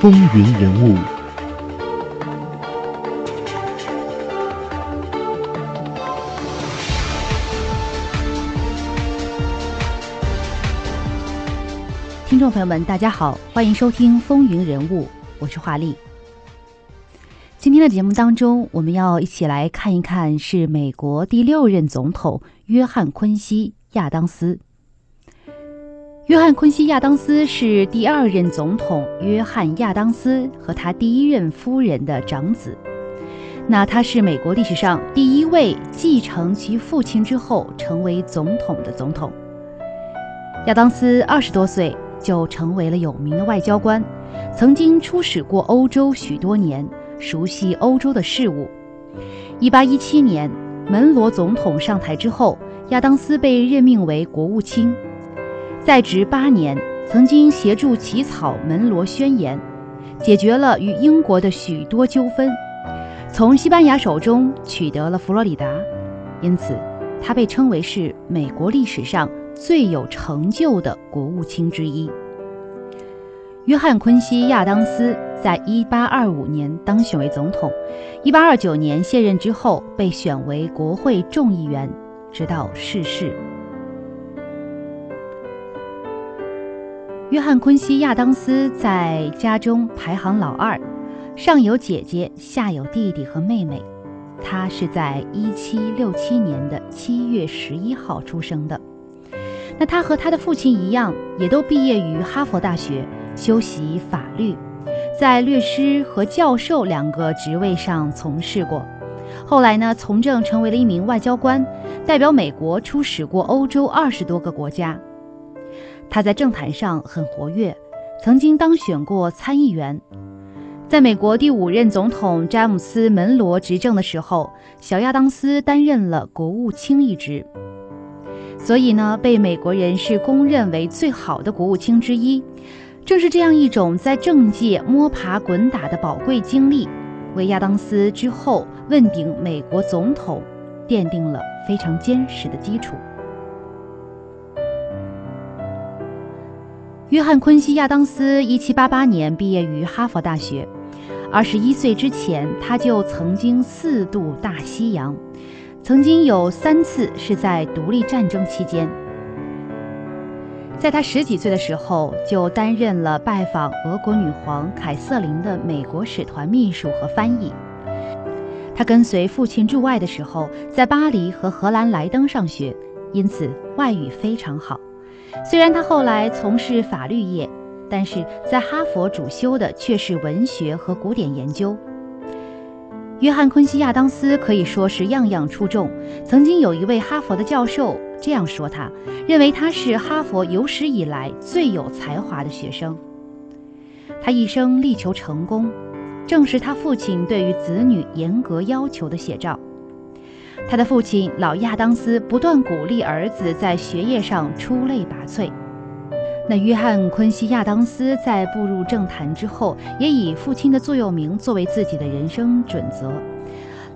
风云人物。听众朋友们，大家好，欢迎收听《风云人物》，我是华丽。今天的节目当中，我们要一起来看一看，是美国第六任总统约翰·昆西·亚当斯。约翰·昆西·亚当斯是第二任总统约翰·亚当斯和他第一任夫人的长子。那他是美国历史上第一位继承其父亲之后成为总统的总统。亚当斯二十多岁。就成为了有名的外交官，曾经出使过欧洲许多年，熟悉欧洲的事务。一八一七年，门罗总统上台之后，亚当斯被任命为国务卿，在职八年，曾经协助起草《门罗宣言》，解决了与英国的许多纠纷，从西班牙手中取得了佛罗里达，因此他被称为是美国历史上。最有成就的国务卿之一，约翰·昆西·亚当斯在1825年当选为总统，1829年卸任之后被选为国会众议员，直到逝世。约翰·昆西·亚当斯在家中排行老二，上有姐姐，下有弟弟和妹妹。他是在1767年的7月11号出生的。那他和他的父亲一样，也都毕业于哈佛大学，修习法律，在律师和教授两个职位上从事过。后来呢，从政成为了一名外交官，代表美国出使过欧洲二十多个国家。他在政坛上很活跃，曾经当选过参议员。在美国第五任总统詹姆斯·门罗执政的时候，小亚当斯担任了国务卿一职。所以呢，被美国人是公认为最好的国务卿之一。正是这样一种在政界摸爬滚打的宝贵经历，为亚当斯之后问鼎美国总统奠定了非常坚实的基础。约翰·昆西·亚当斯1788年毕业于哈佛大学，21岁之前他就曾经四度大西洋。曾经有三次是在独立战争期间，在他十几岁的时候就担任了拜访俄国女皇凯瑟琳的美国使团秘书和翻译。他跟随父亲驻外的时候，在巴黎和荷兰莱登上学，因此外语非常好。虽然他后来从事法律业，但是在哈佛主修的却是文学和古典研究。约翰·昆西·亚当斯可以说是样样出众。曾经有一位哈佛的教授这样说他，认为他是哈佛有史以来最有才华的学生。他一生力求成功，正是他父亲对于子女严格要求的写照。他的父亲老亚当斯不断鼓励儿子在学业上出类拔萃。那约翰·昆西·亚当斯在步入政坛之后，也以父亲的座右铭作为自己的人生准则。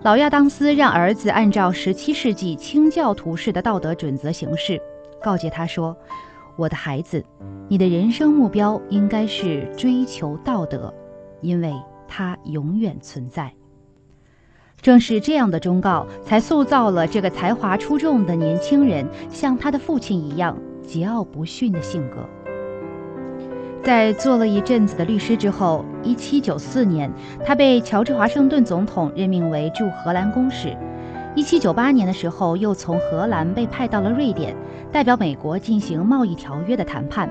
老亚当斯让儿子按照17世纪清教徒式的道德准则行事，告诫他说：“我的孩子，你的人生目标应该是追求道德，因为它永远存在。”正是这样的忠告，才塑造了这个才华出众的年轻人像他的父亲一样桀骜不驯的性格。在做了一阵子的律师之后，1794年，他被乔治华盛顿总统任命为驻荷兰公使。1798年的时候，又从荷兰被派到了瑞典，代表美国进行贸易条约的谈判。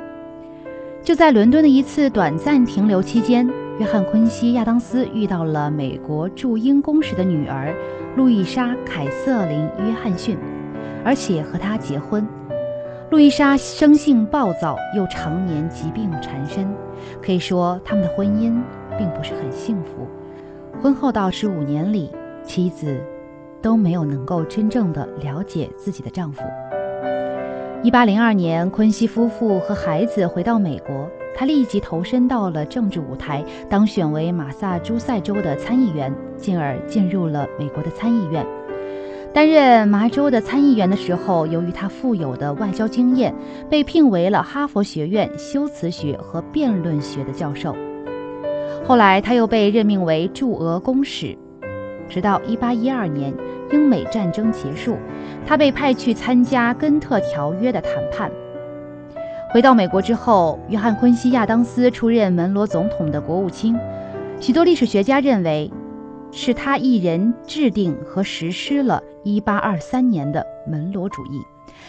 就在伦敦的一次短暂停留期间，约翰·昆西·亚当斯遇到了美国驻英公使的女儿路易莎·凯瑟琳·约翰逊，而且和她结婚。路易莎生性暴躁，又常年疾病缠身，可以说他们的婚姻并不是很幸福。婚后到十五年里，妻子都没有能够真正的了解自己的丈夫。一八零二年，昆西夫妇和孩子回到美国，他立即投身到了政治舞台，当选为马萨诸塞州的参议员，进而进入了美国的参议院。担任麻州的参议员的时候，由于他富有的外交经验，被聘为了哈佛学院修辞学和辩论学的教授。后来他又被任命为驻俄公使，直到1812年英美战争结束，他被派去参加根特条约的谈判。回到美国之后，约翰·昆西亚当斯出任门罗总统的国务卿。许多历史学家认为，是他一人制定和实施了1823年的门罗主义，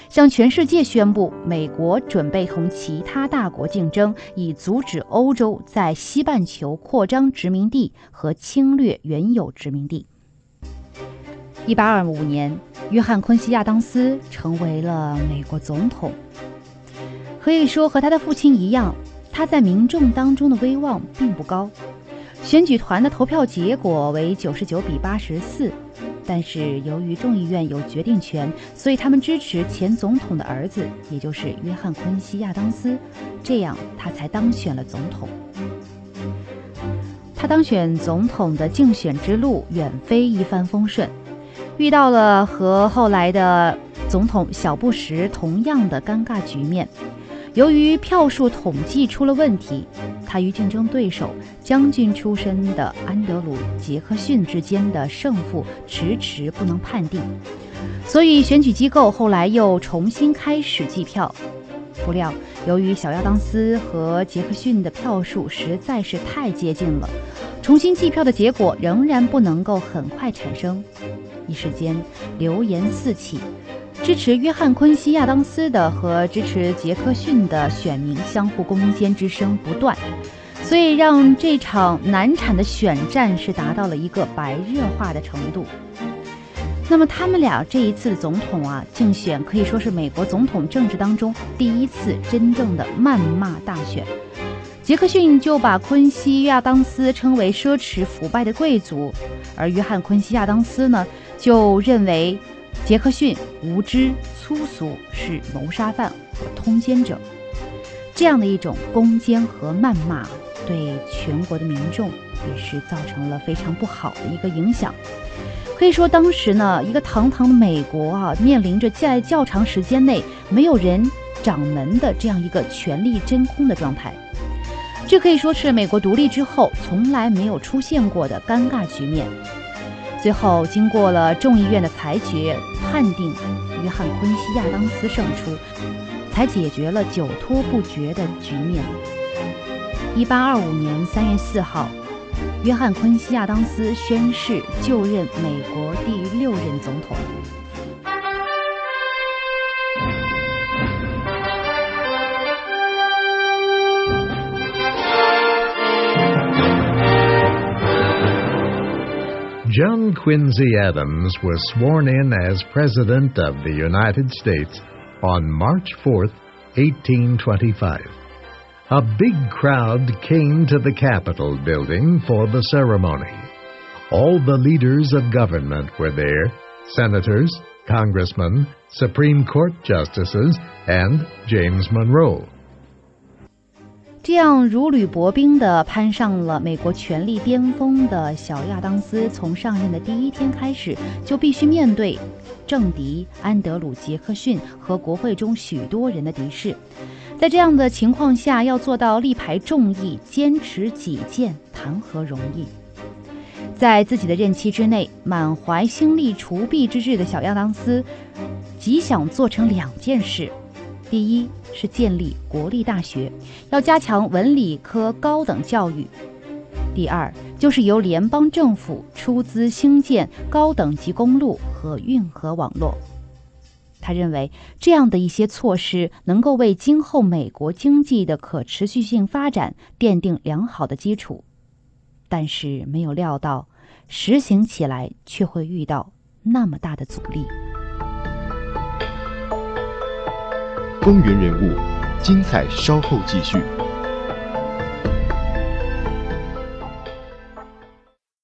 向全世界宣布美国准备同其他大国竞争，以阻止欧洲在西半球扩张殖民地和侵略原有殖民地。1825年，约翰·昆西亚当斯成为了美国总统。可以说，和他的父亲一样，他在民众当中的威望并不高。选举团的投票结果为九十九比八十四，但是由于众议院有决定权，所以他们支持前总统的儿子，也就是约翰·昆西亚当斯，这样他才当选了总统。他当选总统的竞选之路远非一帆风顺，遇到了和后来的总统小布什同样的尴尬局面。由于票数统计出了问题，他与竞争对手将军出身的安德鲁·杰克逊之间的胜负迟迟不能判定，所以选举机构后来又重新开始计票。不料，由于小亚当斯和杰克逊的票数实在是太接近了，重新计票的结果仍然不能够很快产生。一时间，流言四起。支持约翰·昆西亚当斯的和支持杰克逊的选民相互攻坚之声不断，所以让这场难产的选战是达到了一个白热化的程度。那么他们俩这一次的总统啊竞选可以说是美国总统政治当中第一次真正的谩骂大选。杰克逊就把昆西亚当斯称为奢侈腐败的贵族，而约翰·昆西亚当斯呢就认为。杰克逊无知粗俗，是谋杀犯和通奸者。这样的一种攻坚和谩骂，对全国的民众也是造成了非常不好的一个影响。可以说，当时呢，一个堂堂的美国啊，面临着在较长时间内没有人掌门的这样一个权力真空的状态。这可以说是美国独立之后从来没有出现过的尴尬局面。最后，经过了众议院的裁决，判定约翰·昆西亚当斯胜出，才解决了久拖不决的局面。一八二五年三月四号，约翰·昆西亚当斯宣誓就任美国第六任总统。John Quincy Adams was sworn in as President of the United States on March 4, 1825. A big crowd came to the Capitol building for the ceremony. All the leaders of government were there senators, congressmen, Supreme Court justices, and James Monroe. 这样如履薄冰地攀上了美国权力巅峰的小亚当斯，从上任的第一天开始，就必须面对政敌安德鲁·杰克逊和国会中许多人的敌视。在这样的情况下，要做到力排众议、坚持己见，谈何容易？在自己的任期之内，满怀兴利除弊之志的小亚当斯，极想做成两件事。第一是建立国立大学，要加强文理科高等教育；第二就是由联邦政府出资兴建高等级公路和运河网络。他认为这样的一些措施能够为今后美国经济的可持续性发展奠定良好的基础，但是没有料到实行起来却会遇到那么大的阻力。风云人物，精彩稍后继续。